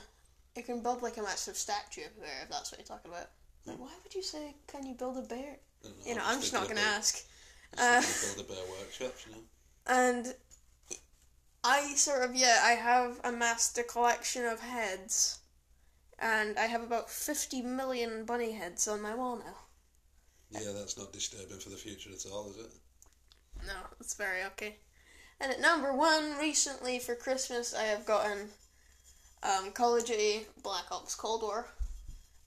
You can build like a massive statue of a bear if that's what you're talking about. Like, why would you say, can you build a bear? Know, You know, I'm just not going to ask. I'm just thinking build a bear workshops, you know. And I sort of, yeah, I have amassed a collection of heads. And I have about 50 million bunny heads on my wall now. Yeah, that's not disturbing for the future at all, is it? No, it's very okay. And at number one, recently for Christmas, I have gotten um, Call of Duty Black Ops Cold War,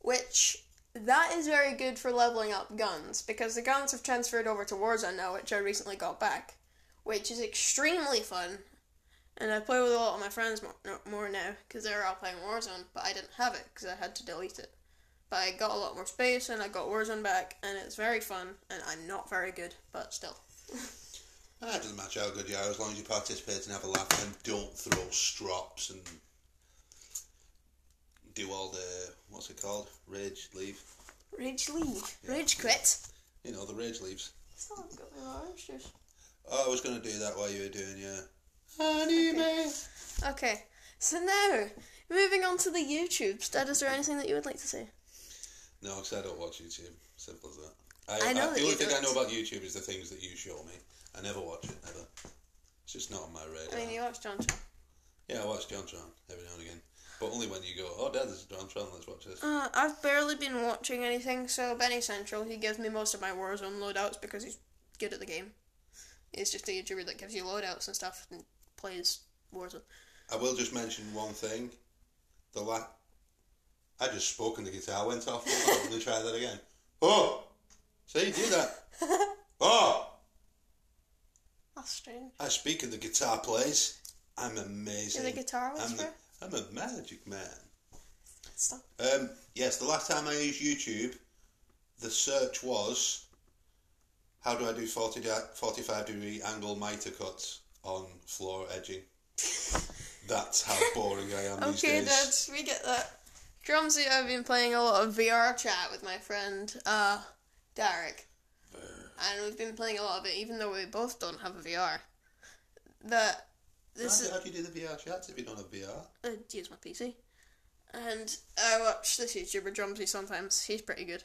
which that is very good for leveling up guns because the guns have transferred over to Warzone now, which I recently got back, which is extremely fun. And I play with a lot of my friends more, more now because they're all playing Warzone, but I didn't have it because I had to delete it. But I got a lot more space and I got Warzone back, and it's very fun. And I'm not very good, but still. It doesn't matter how good you are as long as you participate and have a laugh and don't throw strops and do all the what's it called? Rage leave. Rage leave. Rage quit. You know, the rage leaves. Got my orange juice. Oh, I was gonna do that while you were doing your anime. Okay, so now, moving on to the YouTube. Dad, is there anything that you would like to say? No, because I don't watch YouTube. Simple as that. I, I know that the you only thing I don't. know about YouTube is the things that you show me. I never watch it, ever. It's just not on my radar. I mean, you watch JonTron. Yeah, I watch JonTron every now and again. But only when you go, oh, Dad, this is JonTron, let's watch this. Uh, I've barely been watching anything, so BennyCentral, he gives me most of my Warzone loadouts because he's good at the game. He's just a YouTuber that gives you loadouts and stuff and plays Warzone. I will just mention one thing. The la- I just spoke and the guitar went off. Let me try that again. Oh! See, you do that. Oh! That's strange. I speak and the guitar plays. I'm You're amazing. the guitar whisperer? I'm a magic man. Stop. Um, yes, the last time I used YouTube, the search was how do I do 40 di- 45 degree angle mitre cuts on floor edging. That's how boring I am these Okay, days. Dad, we get that. Drumsy, I've been playing a lot of VR chat with my friend, uh, Derek. And we've been playing a lot of it, even though we both don't have a VR. That this How, is how do you do the VR chats if you don't have VR? uh, use my PC, and I watch this YouTuber Drumsy sometimes. He's pretty good,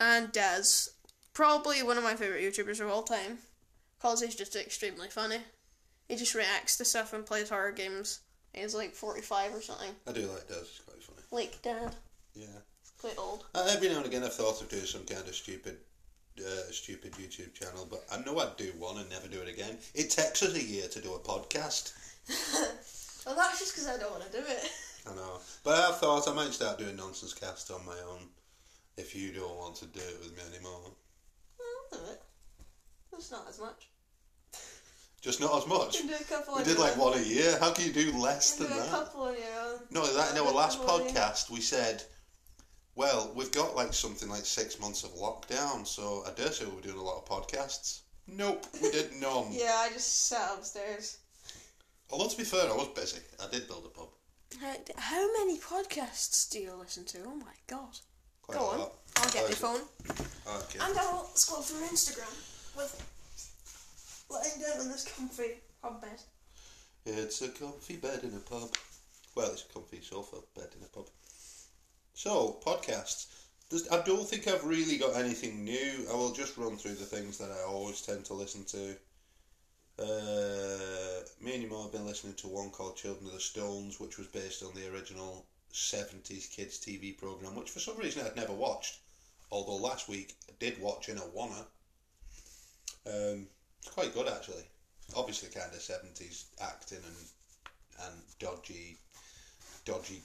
and Daz, probably one of my favorite YouTubers of all time, cause he's just extremely funny. He just reacts to stuff and plays horror games. He's like forty five or something. I do like Des, he's quite funny. Like Dad, Yeah. quite old. Uh, every now and again I've thought of doing some kind of stupid uh, stupid YouTube channel, but I know I'd do one and never do it again. It takes us a year to do a podcast. Well, that's just because I don't want to do it. I know. But I've thought I might start doing Nonsense Cast on my own if you don't want to do it with me anymore. I'll do it. It's not as much. Just not as much. You can do a couple We did like one a year. How can you do less You than can do a that? couple on your own. No, that in our last couple on your- podcast we said, well, we've got like something like six months of lockdown, so I dare say we're doing a lot of podcasts. Nope, we did none. Yeah, I just sat upstairs. Although to be fair, I was busy. I did build a pub. How, how many podcasts do you listen to? Oh my god. Quite Go a on. lot. I'll get my phone. Okay. And I'll scroll through Instagram with lying down on this comfy pub bed. It's a comfy bed in a pub. Well, it's a comfy sofa bed in a pub. So, podcasts. I don't think I've really got anything new. I will just run through the things that I always tend to listen to. Uh, me and your mum have been listening to one called Children of the Stones, which was based on the original 70s kids TV program, which for some reason I'd never watched. Although last week I did watch in a Wanna. Um, it's quite good actually. Obviously, kind of 70s acting and and dodgy dodgy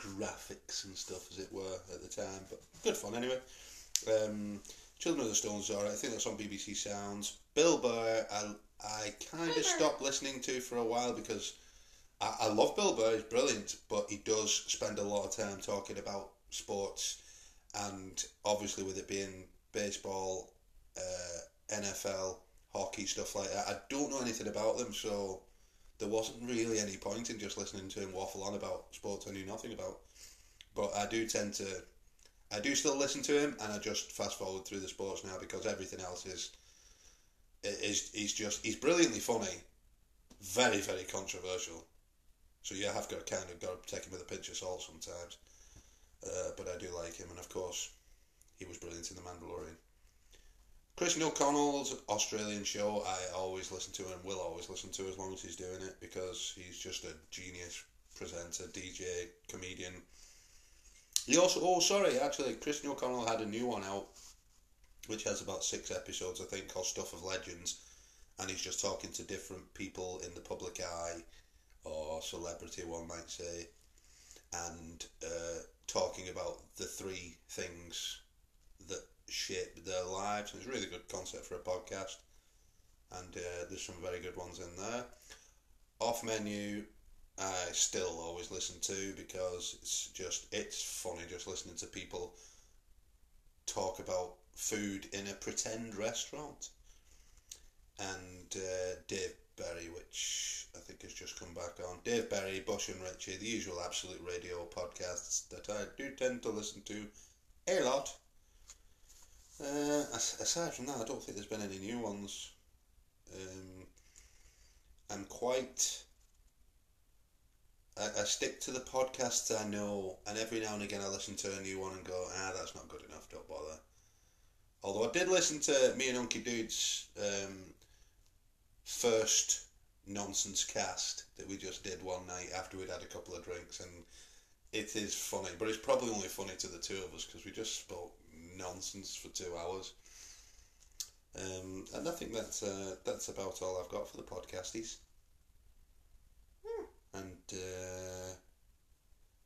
graphics and stuff, as it were, at the time. But good fun anyway. Um, Children of the Stones, alright. I think that's on BBC Sounds. Bill Burr, I, I kind of stopped listening to for a while because I, I love Bill Burr, he's brilliant, but he does spend a lot of time talking about sports, and obviously with it being baseball, uh, NFL, hockey, stuff like that, I don't know anything about them, so there wasn't really any point in just listening to him waffle on about sports I knew nothing about. But I do tend to, I do still listen to him, and I just fast forward through the sports now because everything else is, is he's just he's brilliantly funny, very very controversial. So you have got to kind of got to take him with a pinch of salt sometimes. Uh, but I do like him, and of course, he was brilliant in The Mandalorian. Christian O'Connell's Australian show, I always listen to and will always listen to as long as he's doing it because he's just a genius presenter, DJ, comedian. He also, oh, sorry, actually, Christian O'Connell had a new one out which has about six episodes, I think, called Stuff of Legends, and he's just talking to different people in the public eye or celebrity, one might say, and uh, talking about the three things that shape their lives. And it's a really good concept for a podcast, and uh, there's some very good ones in there. Off menu, I still always listen to because it's just it's funny just listening to people talk about food in a pretend restaurant. And uh, Dave Berry, which I think has just come back on. Dave Berry, Bush and Richie, the usual Absolute Radio podcasts that I do tend to listen to a lot. Uh, aside from that, I don't think there's been any new ones. Um, I'm quite. I, I stick to the podcasts I know, and every now and again I listen to a new one and go, ah, that's not good enough, don't bother. Although I did listen to me and Unky Dude's um, first nonsense cast that we just did one night after we'd had a couple of drinks, and it is funny, but it's probably only funny to the two of us because we just spoke nonsense for two hours. Um, and I think that's uh, that's about all I've got for the podcasties. And uh,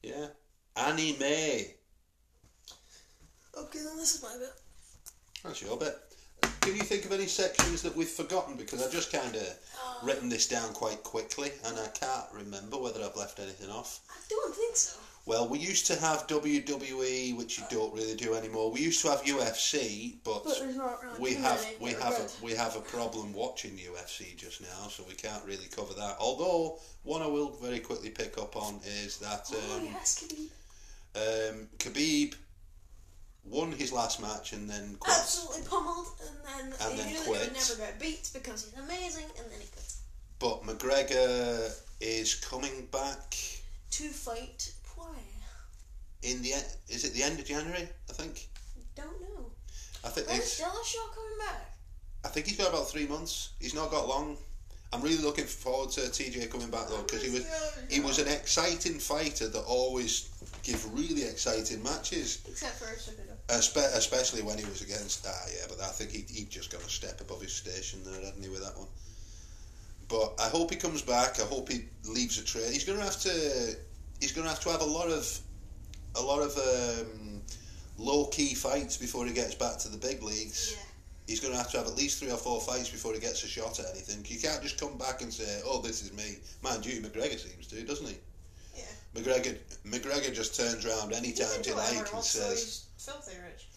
yeah, Annie May. Okay, then this is my bit. That's your bit. Can you think of any sections that we've forgotten? Because I've just kind of written this down quite quickly, and I can't remember whether I've left anything off. I don't think so. Well, we used to have WWE, which you don't really do anymore. We used to have UFC, but, But really we have we have good. a, we have a problem watching UFC just now, so we can't really cover that. Although one I will very quickly pick up on is that oh um, yes, Khabib. um, Khabib won his last match and then quit. Absolutely pummeled, and then And he then knew that quit. he would never get beat because he's amazing, and then he quit. But McGregor is coming back To fight. In the is it the end of January? I think. Don't know. I think When's it's. Dillashaw coming back? I think he's got about three months. He's not got long. I'm really looking forward to TJ coming back though because he was he was an exciting fighter that always give really exciting matches, Except for. Espe- especially when he was against. Ah, yeah, but I think he he just got a step above his station there, hadn't he, with that one? But I hope he comes back. I hope he leaves a trail. He's to have to. He's going to have to have a lot of, a lot of um, low key fights before he gets back to the big leagues. Yeah. He's going to have to have at least three or four fights before he gets a shot at anything. You can't just come back and say, "Oh, this is me." Mind you, McGregor seems to, doesn't he? Yeah. McGregor, McGregor just turns around any time he like and says, he's filthy rich.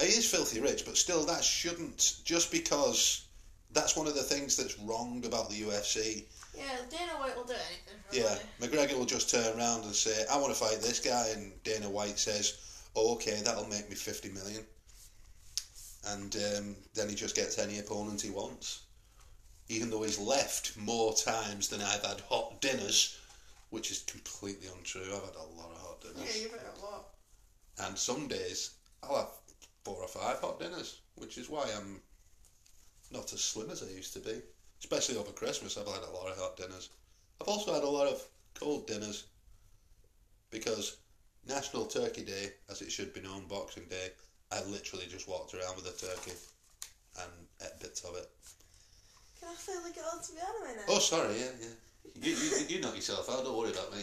he is filthy rich, but still, that shouldn't just because that's one of the things that's wrong about the UFC. Yeah, Dana White will do anything for Yeah. McGregor will just turn around and say, "I want to fight this guy," and Dana White says, "Oh, okay, that'll make me fifty million. And um, then he just gets any opponent he wants, even though he's left more times than I've had hot dinners, which is completely untrue. I've had a lot of hot dinners. Yeah, you've had a lot. And some days I'll have four or five hot dinners, which is why I'm not as slim as I used to be. Especially over Christmas, I've had a lot of hot dinners. I've also had a lot of cold dinners because National Turkey Day, as it should be known, Boxing Day, I literally just walked around with a turkey and ate bits of it. Can I finally get on to the anime now? Oh, sorry, yeah, yeah. You, you, you knock yourself out, don't worry about me.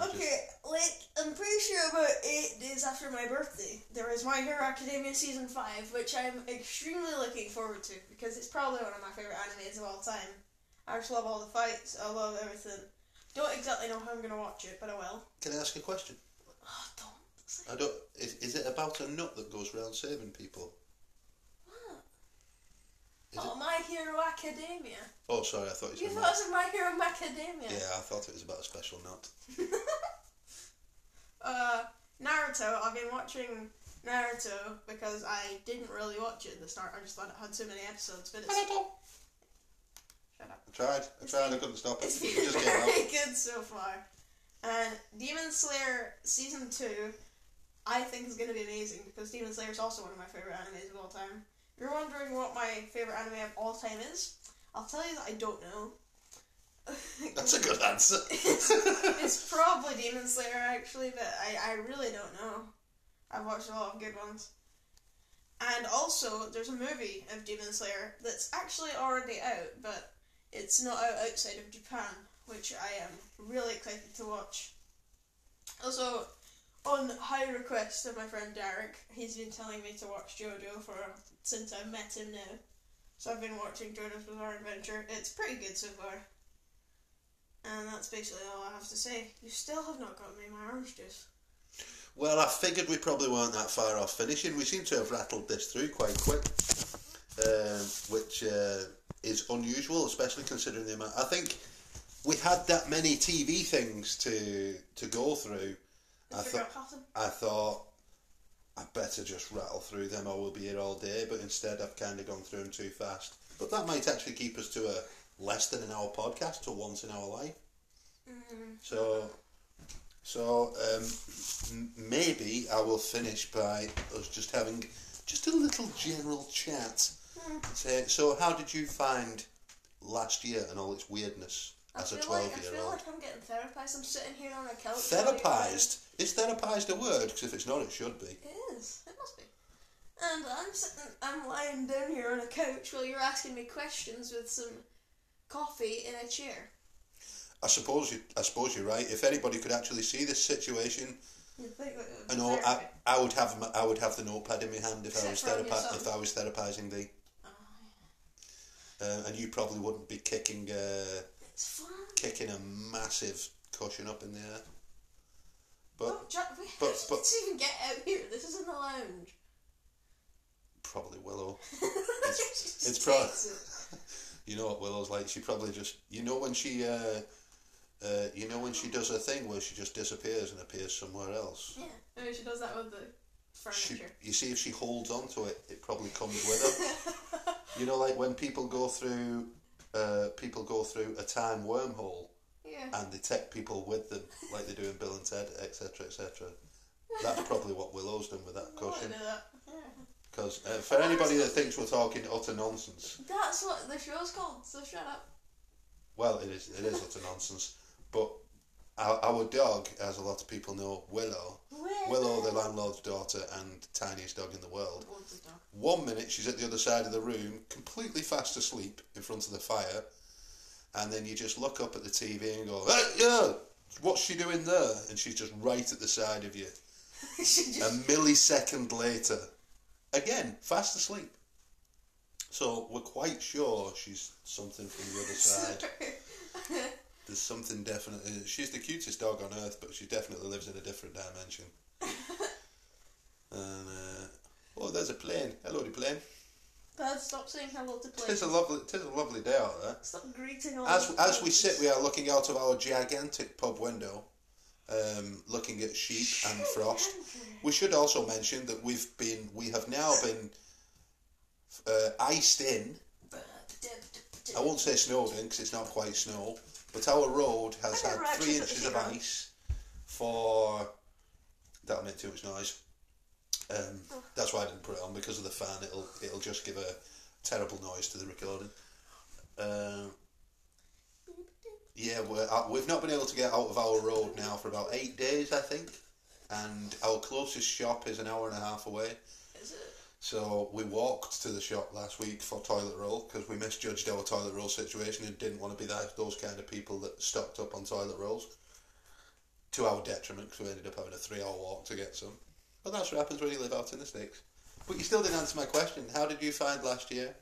Okay, like I'm pretty sure about eight days after my birthday, there is My Hero Academia season five, which I'm extremely looking forward to because it's probably one of my favorite animes of all time. I just love all the fights. I love everything. Don't exactly know how I'm gonna watch it, but I will. Can I ask a question? Oh, don't. I don't. Is, is it about a nut that goes around saving people? What. Is oh, My Hero Academia. Oh, sorry, I thought you You thought nut. it was My Hero Academia. Yeah, I thought it was about a special nut. uh, Naruto. I've been watching Naruto because I didn't really watch it at the start. I just thought it had so many episodes, but it's. Shut up. I tried. I tried. I couldn't stop it. It's It been just came out. very good so far. And Demon Slayer season two, I think is going to be amazing because Demon Slayer is also one of my favorite animes of all time. You're wondering what my favorite anime of all time is, I'll tell you that I don't know. That's a good answer. it's probably Demon Slayer actually, but I, I really don't know. I've watched a lot of good ones. And also, there's a movie of Demon Slayer that's actually already out, but it's not out outside of Japan, which I am really excited to watch. Also, on high request of my friend Derek, he's been telling me to watch JoJo for since I met him now. So I've been watching JoJo's Bizarre Adventure. It's pretty good so far. And that's basically all I have to say. You still have not got me my orange juice. Well, I figured we probably weren't that far off finishing. We seem to have rattled this through quite quick, um, which uh, is unusual, especially considering the amount. I think we had that many TV things to to go through. I thought forgot half them. I thought I better just rattle through them, or we'll be here all day. But instead, I've kind of gone through them too fast. But that might actually keep us to a less than an hour podcast to once in our life. Mm, So, so um, m- maybe I will finish by us just having just a little general chat. Say, so, how did you find last year and all its weirdness I as a feel like I feel like I'm getting therapized. I'm sitting here on a couch. Therapized? Is therapized a word? Because if it's not, it should be. It is. It must be. And I'm sitting. I'm lying down here on a couch while you're asking me questions with some coffee in a chair. I suppose you. I suppose you're right. If anybody could actually see this situation, You think that I know I. I would have my, I would have the notepad in my hand if I was therapi- if I was therapizing thee, Oh, uh, and you probably wouldn't be kicking. Uh, it's fun. kicking a massive cushion up in the air. But oh, Jack, we but- but- even get out here. This isn't a lounge. probably Willow. it's it's prob- You know what Willow's like? She probably just you know when she uh, uh, you know when she does her thing where she just disappears and appears somewhere else. Yeah, maybe she does that with the She, furniture. you see, if she holds on to it, it probably comes with her. you know, like when people go through, uh, people go through a time wormhole yeah. and they take people with them, like they do in Bill and Ted, etc., etc. That's probably what Willow's done with that cushion. Because uh, for anybody that thinks we're talking utter nonsense, That's what the show's called, so shut up. well, it is it is utter nonsense. But our, our dog, as a lot of people know, Willow, Willow, landlord's daughter and tiniest dog in the world. One minute she's at the other side of the room, completely fast asleep in front of the fire, and then you just look up at the TV and go, hey, yeah, what's she doing there? And she's just right at the side of you. A millisecond later, again, fast asleep. So we're quite sure she's something from the other side. There's something definitely. Uh, she's the cutest dog on earth, but she definitely lives in a different dimension. And uh, oh, there's a plane. Hello, the plane. Dad, stop saying hello to Tis planes. a lovely, tis a lovely day out there. Stop greeting all As as we sit, we are looking out of our gigantic pub window, um, looking at sheep and frost. We should also mention that we've been, we have now been uh, iced in. I won't say snowed in because it's not quite snow, but our road has had three inches of ice for. That'll make too much noise. Um, that's why I didn't put it on because of the fan. It'll it'll just give a terrible noise to the recording. Uh, yeah, we're, we've not been able to get out of our road now for about eight days, I think, and our closest shop is an hour and a half away. Is it? So we walked to the shop last week for toilet roll because we misjudged our toilet roll situation and didn't want to be that those kind of people that stocked up on toilet rolls. to our detriment because we ended up having a three-hour walk to get some. But that's what happens when you live out in the sticks. But you still didn't answer my question. How did you find last year?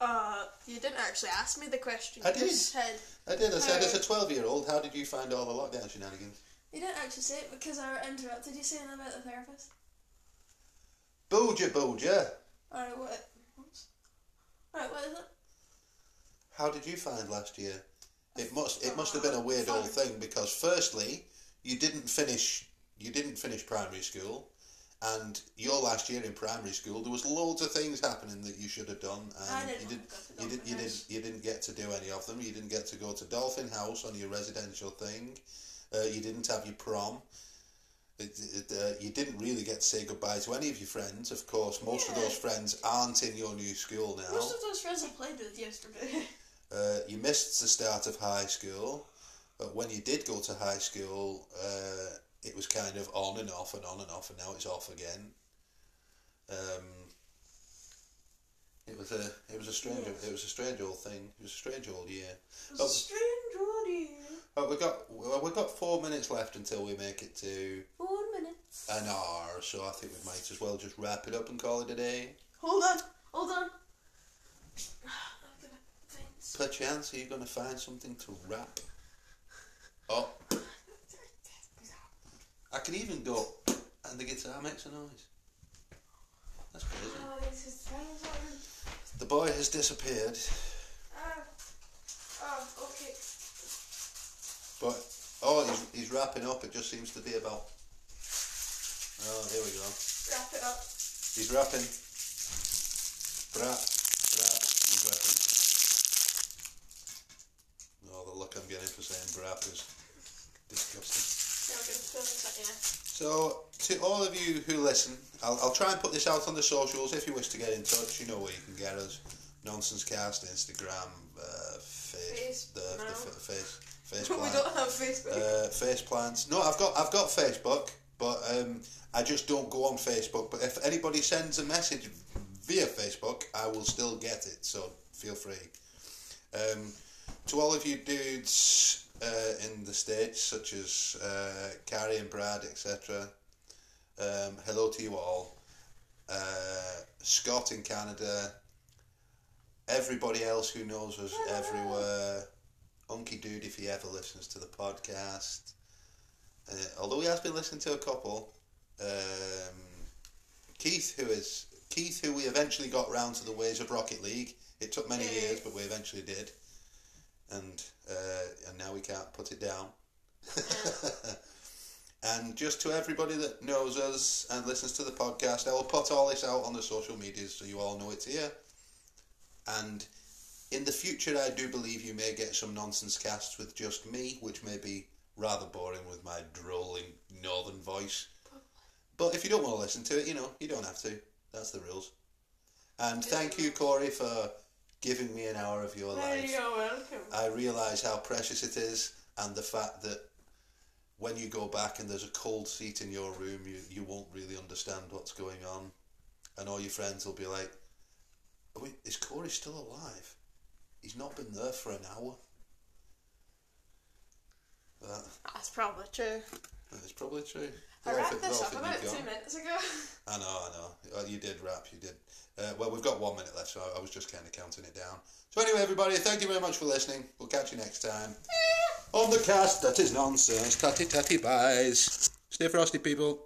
Uh, you didn't actually ask me the question. I You did. just said I did. I said, as a 12-year-old, how did you find all the lockdown shenanigans? You didn't actually say it because I interrupted you saying about the therapist. Booja, booja. Alright, what? Alright, what is it? How did you find last year? It must it must have been a weird old thing because firstly, you didn't finish you didn't finish primary school, and your last year in primary school there was loads of things happening that you should have done, and didn't you did to go to you did Dolphin you did House. you didn't get to do any of them. You didn't get to go to Dolphin House on your residential thing. Uh, you didn't have your prom. It, it, uh, you didn't really get to say goodbye to any of your friends. Of course, most of those friends aren't in your new school now. Most of those friends I played with yesterday. Uh, you missed the start of high school, but when you did go to high school, uh, it was kind of on and off and on and off, and now it's off again. Um, it was a it was a strange it was a strange old thing. It was a strange old year. It was a strange old year. But we got well, we got four minutes left until we make it to Four minutes. an hour, so I think we might as well just wrap it up and call it a day. Hold on, hold on. Perchance, are you going to find something to wrap? Oh, I can even go, and the guitar makes a noise. That's crazy. Oh, this is. The boy has disappeared, Ah. Oh, okay. but oh, he's, he's wrapping up. It just seems to be about. Oh, here we go. Wrap it up. He's wrapping. Wrap, wrap. He's wrapping. Oh, the look I'm getting for saying wrap is disgusting. Now we're gonna fill this up, yeah. So, to all of you who listen, I'll, I'll try and put this out on the socials. If you wish to get in touch, you know where you can get us. Nonsense Cast, Instagram, uh, face, Face- the, the no. fa- face, face we don't have Facebook. uh, face plants. No, I've got I've got Facebook, but um, I just don't go on Facebook. But if anybody sends a message via Facebook, I will still get it. So feel free. Um, to all of you dudes uh, in the States, such as uh, Carrie and Brad, etc., um, hello to you all. Uh, Scott in Canada, everybody else who knows us everywhere, Unky Dude if he ever listens to the podcast. Uh, although he has been listening to a couple, um, Keith, who is Keith, who we eventually got round to the ways of Rocket League. It took many years, but we eventually did, and uh, and now we can't put it down. and just to everybody that knows us and listens to the podcast, I will put all this out on the social medias so you all know it's here. And in the future, I do believe you may get some nonsense casts with just me, which may be rather boring with my drolling northern voice. But if you don't want to listen to it, you know, you don't have to. That's the rules. And thank you, Corey, for giving me an hour of your There life. you go, welcome. I realise how precious it is, and the fact that when you go back and there's a cold seat in your room, you, you won't really understand what's going on. And all your friends will be like, oh, Are we, Is Corey still alive? He's not been there for an hour. That, That's probably true. That's probably true. I wrapped this up about two minutes ago. I know, I know. Uh, you did wrap, you did. Uh, well, we've got one minute left, so I, I was just kind of counting it down. So anyway, everybody, thank you very much for listening. We'll catch you next time. On the cast, that is nonsense. Tatty tatty buys. Stay frosty, people.